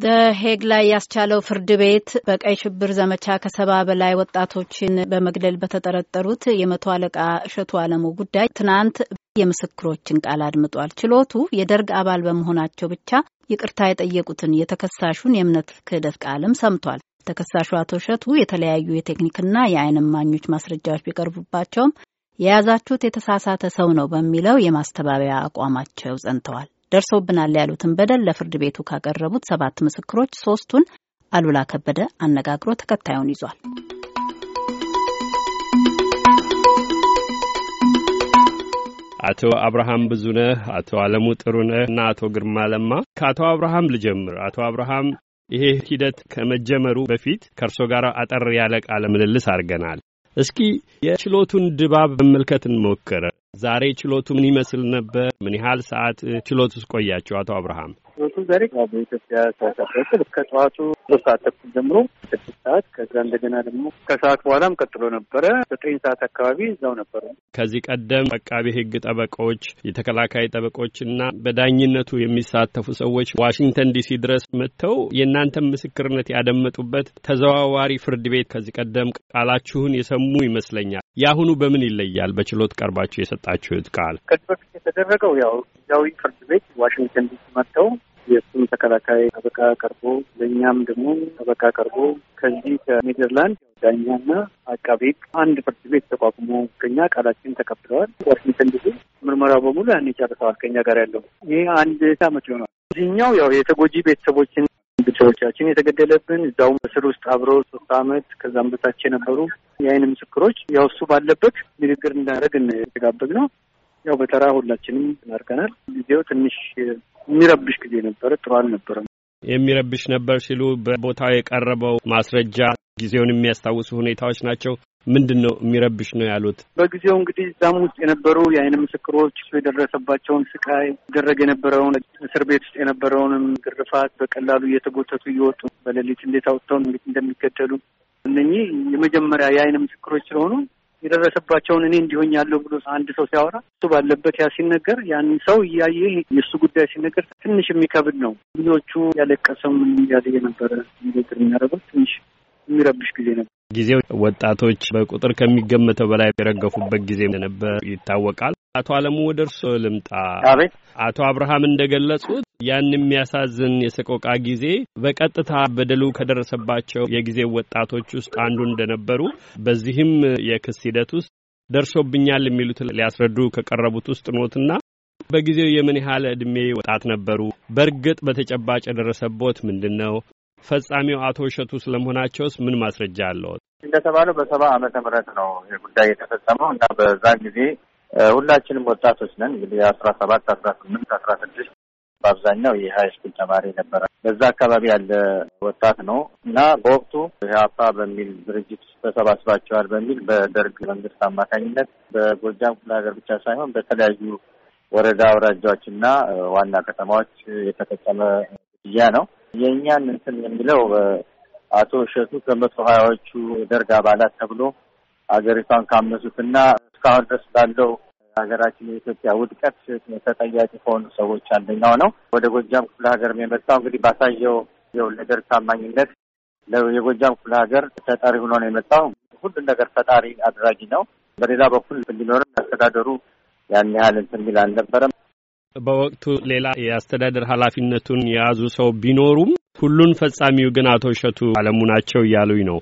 በሄግ ላይ ያስቻለው ፍርድ ቤት በቀይ ሽብር ዘመቻ ከሰባ በላይ ወጣቶችን በመግደል በተጠረጠሩት የመቶ አለቃ እሸቱ አለሙ ጉዳይ ትናንት የምስክሮችን ቃል አድምጧል። ችሎቱ የደርግ አባል በመሆናቸው ብቻ ይቅርታ የጠየቁትን የተከሳሹን የእምነት ክህደት ቃልም ሰምቷል። ተከሳሹ አቶ እሸቱ የተለያዩ የቴክኒክና የዓይን እማኞች ማስረጃዎች ቢቀርቡባቸውም የያዛችሁት የተሳሳተ ሰው ነው በሚለው የማስተባበያ አቋማቸው ጸንተዋል። ደርሶብናል ያሉትን በደል ለፍርድ ቤቱ ካቀረቡት ሰባት ምስክሮች ሶስቱን አሉላ ከበደ አነጋግሮ ተከታዩን ይዟል። አቶ አብርሃም ብዙነህ፣ አቶ አለሙ ጥሩነህ እና አቶ ግርማ ለማ። ከአቶ አብርሃም ልጀምር። አቶ አብርሃም ይሄ ሂደት ከመጀመሩ በፊት ከእርሶ ጋር አጠር ያለ ቃለ ምልልስ አድርገናል። እስኪ የችሎቱን ድባብ መመልከት እንሞክር። ዛሬ ችሎቱ ምን ይመስል ነበር? ምን ያህል ሰዓት ችሎት ውስጥ ቆያችሁ? አቶ አብርሃም ዛሬ በኢትዮጵያ ሰዓት አቆጣጠር ሶስት ሰዓት ተኩል ጀምሮ ስድስት ሰዓት ከዛ እንደገና ደግሞ ከሰዓት በኋላም ቀጥሎ ነበረ። ዘጠኝ ሰዓት አካባቢ እዛው ነበረ። ከዚህ ቀደም አቃቤ ሕግ ጠበቆች፣ የተከላካይ ጠበቆችና በዳኝነቱ የሚሳተፉ ሰዎች ዋሽንግተን ዲሲ ድረስ መጥተው የእናንተን ምስክርነት ያደመጡበት ተዘዋዋሪ ፍርድ ቤት ከዚህ ቀደም ቃላችሁን የሰሙ ይመስለኛል። የአሁኑ በምን ይለያል? በችሎት ቀርባችሁ የሰጣችሁት ቃል ከዚህ በፊት የተደረገው ያው ጊዜያዊ ፍርድ ቤት ዋሽንግተን ዲሲ መጥተው የእሱም ተከላካይ ጠበቃ ቀርቦ ለእኛም ደግሞ ጠበቃ ቀርቦ ከዚህ ከኔዘርላንድ ዳኛና አቃቤ አንድ ፍርድ ቤት ተቋቁሞ ከኛ ቃላችን ተቀብለዋል። ዋሽንግተን ዲሲ ምርመራው በሙሉ ያኔ ጨርሰዋል። ከኛ ጋር ያለው ይህ አንድ አመት ይሆናል። እዚህኛው ያው የተጎጂ ቤተሰቦችን ቤተሰቦቻችን የተገደለብን እዛው እስር ውስጥ አብረው ሶስት አመት ከዛም በታች የነበሩ የአይን ምስክሮች ያው እሱ ባለበት ንግግር እንዳደረግ የተጋበዝ ነው። ያው በተራ ሁላችንም እናርገናል። ጊዜው ትንሽ የሚረብሽ ጊዜ ነበረ። ጥሩ አልነበረም። የሚረብሽ ነበር ሲሉ በቦታው የቀረበው ማስረጃ ጊዜውን የሚያስታውሱ ሁኔታዎች ናቸው። ምንድን ነው የሚረብሽ ነው ያሉት? በጊዜው እንግዲህ እዛም ውስጥ የነበሩ የአይን ምስክሮች የደረሰባቸውን ስቃይ ይደረግ የነበረውን እስር ቤት ውስጥ የነበረውንም ግርፋት በቀላሉ እየተጎተቱ እየወጡ በሌሊት እንዴት አውጥተው እንዴት እንደሚገደሉ እነኚህ የመጀመሪያ የአይን ምስክሮች ስለሆኑ የደረሰባቸውን እኔ እንዲሆኝ ያለው ብሎ አንድ ሰው ሲያወራ እሱ ባለበት ያ ሲነገር ያን ሰው እያየ የእሱ ጉዳይ ሲነገር ትንሽ የሚከብድ ነው። ብዙዎቹ ያለቀሰው ምን እያለ የነበረ ንግግር የሚያደርገው ትንሽ የሚረብሽ ጊዜ ነበር። ጊዜው ወጣቶች በቁጥር ከሚገመተው በላይ የረገፉበት ጊዜ እንደነበር ይታወቃል። አቶ አለሙ ወደ እርስዎ ልምጣ። አቤት። አቶ አብርሃም እንደገለጹት ያን የሚያሳዝን የሰቆቃ ጊዜ በቀጥታ በደሉ ከደረሰባቸው የጊዜ ወጣቶች ውስጥ አንዱ እንደነበሩ በዚህም የክስ ሂደት ውስጥ ደርሶብኛል የሚሉት ሊያስረዱ ከቀረቡት ውስጥ ኖትና በጊዜው የምን ያህል ዕድሜ ወጣት ነበሩ? በእርግጥ በተጨባጭ የደረሰቦት ምንድን ነው? ፈጻሚው አቶ እሸቱ ስለመሆናቸውስ ምን ማስረጃ አለዎት? እንደተባለው በሰባ ዓመተ ምህረት ነው ጉዳይ የተፈጸመው እና በዛ ጊዜ ሁላችንም ወጣቶች ነን። እንግዲህ አስራ ሰባት አስራ ስምንት አስራ ስድስት በአብዛኛው የሀይ ስኩል ተማሪ ነበረ። በዛ አካባቢ ያለ ወጣት ነው እና በወቅቱ ኢህአፓ በሚል ድርጅት ተሰባስባቸዋል በሚል በደርግ መንግስት አማካኝነት በጎጃም ክፍለ ሀገር ብቻ ሳይሆን በተለያዩ ወረዳ አውራጃዎች እና ዋና ከተማዎች የተፈጸመ ግድያ ነው። የእኛን እንትን የሚለው አቶ እሸቱ ከመቶ ሀያዎቹ የደርግ አባላት ተብሎ ሀገሪቷን ካመሱትና እስካሁን ድረስ ባለው ሀገራችን የኢትዮጵያ ውድቀት ተጠያቂ ከሆኑ ሰዎች አንደኛው ነው። ወደ ጎጃም ክፍለ ሀገር የመጣው እንግዲህ ባሳየው ለደርግ ታማኝነት የጎጃም ክፍለ ሀገር ተጠሪ ሆኖ ነው የመጣው። ሁሉን ነገር ፈጣሪ አድራጊ ነው። በሌላ በኩል ቢኖርም አስተዳደሩ ያን ያህል እንትን የሚል አልነበረም። በወቅቱ ሌላ የአስተዳደር ኃላፊነቱን የያዙ ሰው ቢኖሩም ሁሉን ፈጻሚው ግን አቶ እሸቱ አለሙ ናቸው እያሉኝ ነው።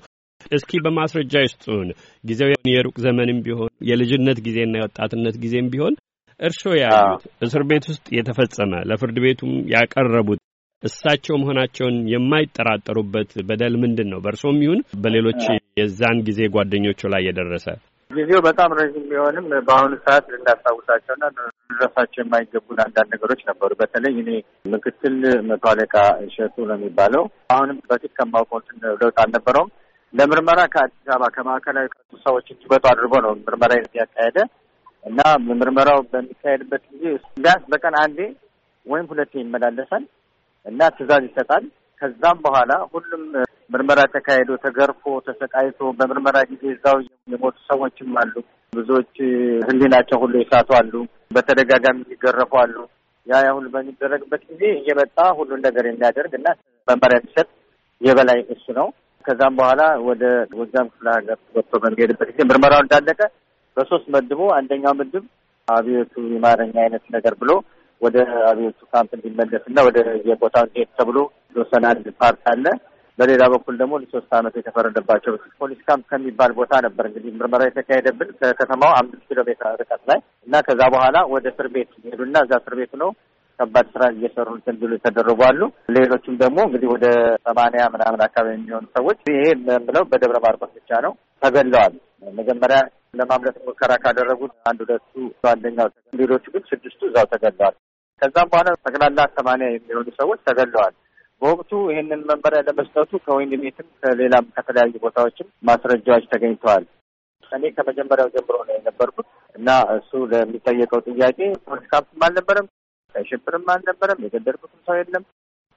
እስኪ በማስረጃ ይስጡን። ጊዜው የሩቅ ዘመንም ቢሆን የልጅነት ጊዜና የወጣትነት ጊዜም ቢሆን እርስዎ ያሉት እስር ቤት ውስጥ የተፈጸመ ለፍርድ ቤቱም ያቀረቡት እሳቸው መሆናቸውን የማይጠራጠሩበት በደል ምንድን ነው? በእርሶም ይሁን በሌሎች የዛን ጊዜ ጓደኞቹ ላይ የደረሰ ጊዜው በጣም ረዥም ቢሆንም በአሁኑ ሰዓት ልናስታውሳቸውና ልንረሳቸው የማይገቡን አንዳንድ ነገሮች ነበሩ። በተለይ እኔ ምክትል መቶ አለቃ እሸቱ ነው የሚባለው አሁንም በፊት ከማውቀው ለውጥ አልነበረውም። ለምርመራ ከአዲስ አበባ ከማዕከላዊ ሰዎች እንዲመጡ አድርጎ ነው ምርመራ ያካሄደ እና ምርመራው በሚካሄድበት ጊዜ ቢያንስ በቀን አንዴ ወይም ሁለቴ ይመላለሳል እና ትዕዛዝ ይሰጣል። ከዛም በኋላ ሁሉም ምርመራ ተካሂዶ ተገርፎ ተሰቃይቶ በምርመራ ጊዜ እዛው የሞቱ ሰዎችም አሉ። ብዙዎች ሕሊናቸው ሁሉ የሳቱ አሉ። በተደጋጋሚ የሚገረፉ አሉ። ያ ያ ሁሉ በሚደረግበት ጊዜ እየመጣ ሁሉን ነገር የሚያደርግ እና መመሪያ የሚሰጥ የበላይ እሱ ነው። ከዛም በኋላ ወደ ጎጃም ክፍለ ሀገር ወጥቶ በሚሄድበት ጊዜ ምርመራው እንዳለቀ በሶስት መድቦ አንደኛው ምድብ አብዮቱ የማረኛ አይነት ነገር ብሎ ወደ አብዮቱ ካምፕ እንዲመለስ እና ወደ የቦታው እንዲሄድ ተብሎ የተወሰነ አንድ part አለ። በሌላ በኩል ደግሞ ለሶስት ዓመት የተፈረደባቸው ፖሊስ ካምፕ ከሚባል ቦታ ነበር እንግዲህ ምርመራ የተካሄደብን ከከተማው አምስት ኪሎ ሜትር ርቀት ላይ እና ከዛ በኋላ ወደ እስር ቤት ሄዱና እዛ እስር ቤት ነው ከባድ ስራ እየሰሩ እንዲሉ የተደረጉ አሉ። ሌሎችም ደግሞ እንግዲህ ወደ ሰማንያ ምናምን አካባቢ የሚሆኑ ሰዎች ይሄ የምለው በደብረ ማርቆስ ብቻ ነው ተገለዋል። መጀመሪያ ለማምለጥ ሙከራ ካደረጉት አንድ ሁለቱ አንደኛው፣ ሌሎቹ ግን ስድስቱ እዛው ተገለዋል። ከዛም በኋላ ጠቅላላ ሰማንያ የሚሆኑ ሰዎች ተገለዋል። በወቅቱ ይህንን መመሪያ ለመስጠቱ ከወህኒ ቤትም ከሌላም ከተለያዩ ቦታዎችም ማስረጃዎች ተገኝተዋል። እኔ ከመጀመሪያው ጀምሮ ነው የነበርኩት እና እሱ ለሚጠየቀው ጥያቄ ፖሊስ ካምፕም አልነበረም፣ ሽብርም አልነበረም፣ የገደልኩትም ሰው የለም።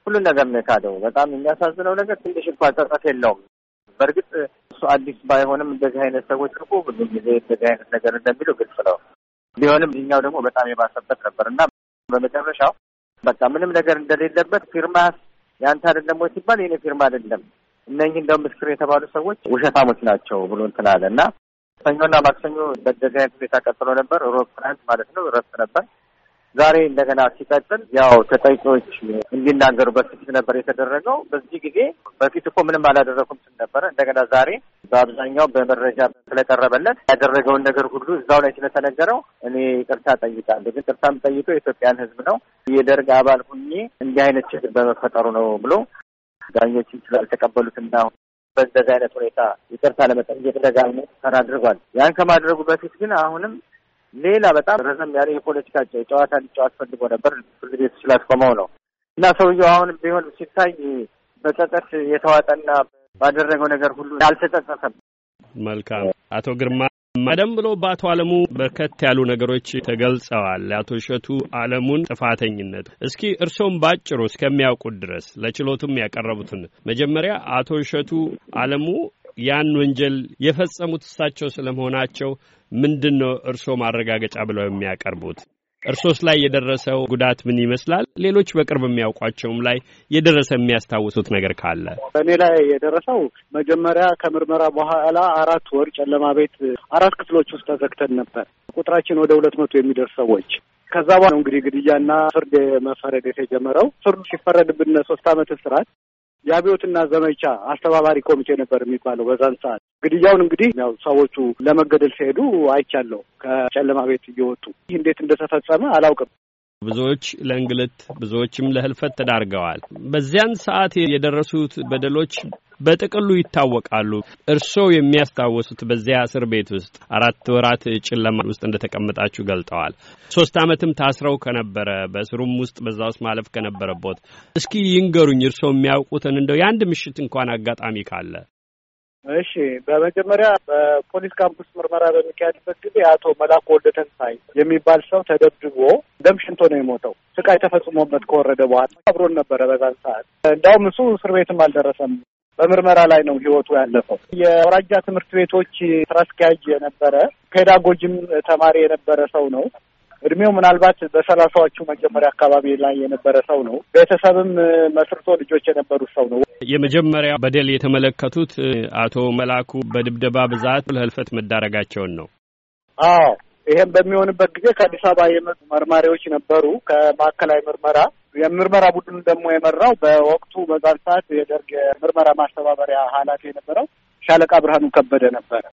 ሁሉን ነገር ነው የካደው። በጣም የሚያሳዝነው ነገር ትንሽ እንኳ ጸጸት የለውም። በእርግጥ እሱ አዲስ ባይሆንም እንደዚህ አይነት ሰዎች እኮ ብዙ ጊዜ እንደዚህ አይነት ነገር እንደሚለው ግልጽ ነው። ቢሆንም ይኛው ደግሞ በጣም የባሰበት ነበር እና በመጨረሻው በቃ ምንም ነገር እንደሌለበት ፊርማ ያንተ አይደለም ወይ ሲባል የኔ ፊርማ አይደለም እነኝህ እንደውም ምስክር የተባሉ ሰዎች ውሸታሞች ናቸው ብሎ እንትን አለ እና ሰኞና ማክሰኞ አይነት ሁኔታ ቀጥሎ ነበር። ሮብ ትናንት ማለት ነው ረፍት ነበር። ዛሬ እንደገና ሲቀጥል ያው ተጠቂዎች እንዲናገሩ በፊት ነበር የተደረገው። በዚህ ጊዜ በፊት እኮ ምንም አላደረኩም ስል ነበረ። እንደገና ዛሬ በአብዛኛው በመረጃ ስለቀረበለት ያደረገውን ነገር ሁሉ እዛው ላይ ስለተነገረው እኔ ይቅርታ ጠይቃለሁ። ግን ይቅርታ የምጠይቀው የኢትዮጵያን ሕዝብ ነው የደርግ አባል ሁኜ እንዲህ አይነት ችግር በመፈጠሩ ነው ብሎ ዳኞችን ስላልተቀበሉትና በእንደዚህ አይነት ሁኔታ ይቅርታ ለመጠየቅ ደጋግሞ ሙከራ አድርጓል። ያን ከማድረጉ በፊት ግን አሁንም ሌላ በጣም ረዘም ያለ የፖለቲካ ጨዋታ ሊጫወት ፈልጎ ነበር። ፍርድ ቤት ስላስቆመው ነው እና ሰውየው አሁንም ቢሆን ሲታይ በጸጸት የተዋጠና ባደረገው ነገር ሁሉ አልተጸጸተም። መልካም አቶ ግርማ ቀደም ብሎ በአቶ አለሙ በርከት ያሉ ነገሮች ተገልጸዋል። የአቶ እሸቱ አለሙን ጥፋተኝነት እስኪ እርሶም ባጭሩ እስከሚያውቁት ድረስ ለችሎቱም ያቀረቡትን መጀመሪያ አቶ እሸቱ አለሙ ያን ወንጀል የፈጸሙት እሳቸው ስለመሆናቸው ምንድን ነው እርስዎ ማረጋገጫ ብለው የሚያቀርቡት? እርሶስ ላይ የደረሰው ጉዳት ምን ይመስላል? ሌሎች በቅርብ የሚያውቋቸውም ላይ የደረሰ የሚያስታውሱት ነገር ካለ። በእኔ ላይ የደረሰው መጀመሪያ ከምርመራ በኋላ አራት ወር ጨለማ ቤት አራት ክፍሎች ውስጥ ተዘግተን ነበር። ቁጥራችን ወደ ሁለት መቶ የሚደርስ ሰዎች ከዛ በኋላ እንግዲህ ግድያና ፍርድ መፈረድ የተጀመረው ፍርዱ ሲፈረድብን ሶስት ዓመት እስራት የአብዮትና ዘመቻ አስተባባሪ ኮሚቴ ነበር የሚባለው በዛን ሰዓት። ግድያውን እንግዲህ ያው ሰዎቹ ለመገደል ሲሄዱ አይቻለሁ ከጨለማ ቤት እየወጡ ይህ እንዴት እንደተፈጸመ አላውቅም። ብዙዎች ለእንግልት ብዙዎችም ለህልፈት ተዳርገዋል። በዚያን ሰዓት የደረሱት በደሎች በጥቅሉ ይታወቃሉ። እርስዎ የሚያስታውሱት በዚያ እስር ቤት ውስጥ አራት ወራት ጨለማ ውስጥ እንደተቀመጣችሁ ገልጠዋል። ሶስት ዓመትም ታስረው ከነበረ በእስሩም ውስጥ በዛ ውስጥ ማለፍ ከነበረቦት እስኪ ይንገሩኝ፣ እርስዎ የሚያውቁትን እንደው የአንድ ምሽት እንኳን አጋጣሚ ካለ። እሺ፣ በመጀመሪያ በፖሊስ ካምፕስ ምርመራ በሚካሄድበት ጊዜ አቶ መላኩ ወልደ ተንሳይ የሚባል ሰው ተደብድቦ ደም ሽንቶ ነው የሞተው። ስቃይ ተፈጽሞበት ከወረደ በኋላ አብሮን ነበረ በዛን ሰዓት። እንዳውም እሱ እስር ቤትም አልደረሰም። በምርመራ ላይ ነው ህይወቱ ያለፈው። የአውራጃ ትምህርት ቤቶች ስራ አስኪያጅ የነበረ ፔዳጎጂም ተማሪ የነበረ ሰው ነው። እድሜው ምናልባት በሰላሳዎቹ መጀመሪያ አካባቢ ላይ የነበረ ሰው ነው። ቤተሰብም መስርቶ ልጆች የነበሩት ሰው ነው። የመጀመሪያ በደል የተመለከቱት አቶ መላኩ በድብደባ ብዛት ለህልፈት መዳረጋቸውን ነው። አዎ ይሄም በሚሆንበት ጊዜ ከአዲስ አበባ የመጡ መርማሪዎች ነበሩ ከማዕከላዊ ምርመራ የምርመራ ቡድን ደግሞ የመራው በወቅቱ በዛን ሰዓት የደርግ የምርመራ ማስተባበሪያ ኃላፊ የነበረው ሻለቃ ብርሃኑ ከበደ ነበረ።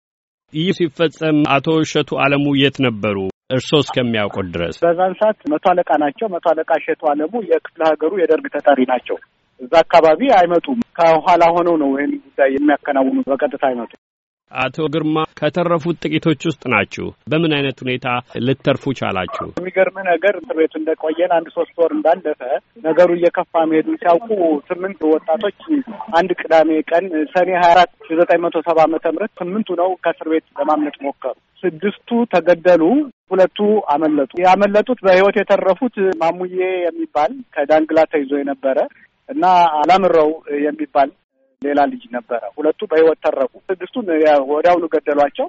ይህ ሲፈጸም አቶ እሸቱ አለሙ የት ነበሩ? እርስዎ እስከሚያውቁት ድረስ በዛን ሰዓት መቶ አለቃ ናቸው። መቶ አለቃ እሸቱ አለሙ የክፍለ ሀገሩ የደርግ ተጠሪ ናቸው። እዛ አካባቢ አይመጡም። ከኋላ ሆነው ነው ይህን ጉዳይ የሚያከናውኑት። በቀጥታ አይመጡም። አቶ ግርማ ከተረፉት ጥቂቶች ውስጥ ናችሁ። በምን አይነት ሁኔታ ልተርፉ ቻላችሁ? የሚገርም ነገር እስር ቤቱ እንደቆየን አንድ ሶስት ወር እንዳለፈ ነገሩ እየከፋ መሄዱን ሲያውቁ ስምንት ወጣቶች አንድ ቅዳሜ ቀን ሰኔ ሀያ አራት ዘጠኝ መቶ ሰባ ዓመተ ምህረት ስምንቱ ነው ከእስር ቤት ለማምለጥ ሞከሩ። ስድስቱ ተገደሉ። ሁለቱ አመለጡ። ያመለጡት በህይወት የተረፉት ማሙዬ የሚባል ከዳንግላ ተይዞ የነበረ እና አላምረው የሚባል ሌላ ልጅ ነበረ። ሁለቱ በህይወት ተረፉ። ስድስቱን ወዲያውኑ ገደሏቸው።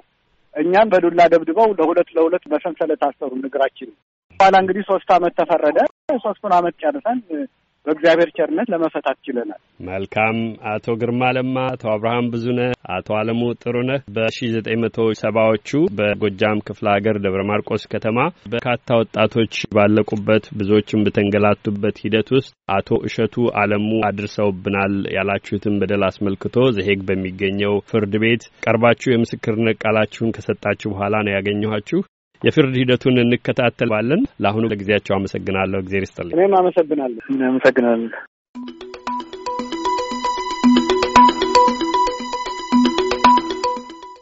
እኛም በዱላ ደብድበው ለሁለት ለሁለት በሰንሰለት አሰሩ እግራችን። በኋላ እንግዲህ ሶስት አመት ተፈረደ። ሶስቱን አመት ጨርሰን በእግዚአብሔር ቸርነት ለመፈታት ችለናል። መልካም። አቶ ግርማ ለማ፣ አቶ አብርሃም ብዙነህ፣ አቶ አለሙ ጥሩነህ በሺ ዘጠኝ መቶ ሰባዎቹ በጎጃም ክፍለ ሀገር ደብረ ማርቆስ ከተማ በርካታ ወጣቶች ባለቁበት ብዙዎችም በተንገላቱበት ሂደት ውስጥ አቶ እሸቱ አለሙ አድርሰውብናል ያላችሁትን በደል አስመልክቶ ዘሄግ በሚገኘው ፍርድ ቤት ቀርባችሁ የምስክርነት ቃላችሁን ከሰጣችሁ በኋላ ነው ያገኘኋችሁ። የፍርድ ሂደቱን እንከታተላለን። ለአሁኑ ለጊዜያቸው አመሰግናለሁ። እግዜር ይስጥልኝ። እኔም አመሰግናለሁ። አመሰግናለሁ።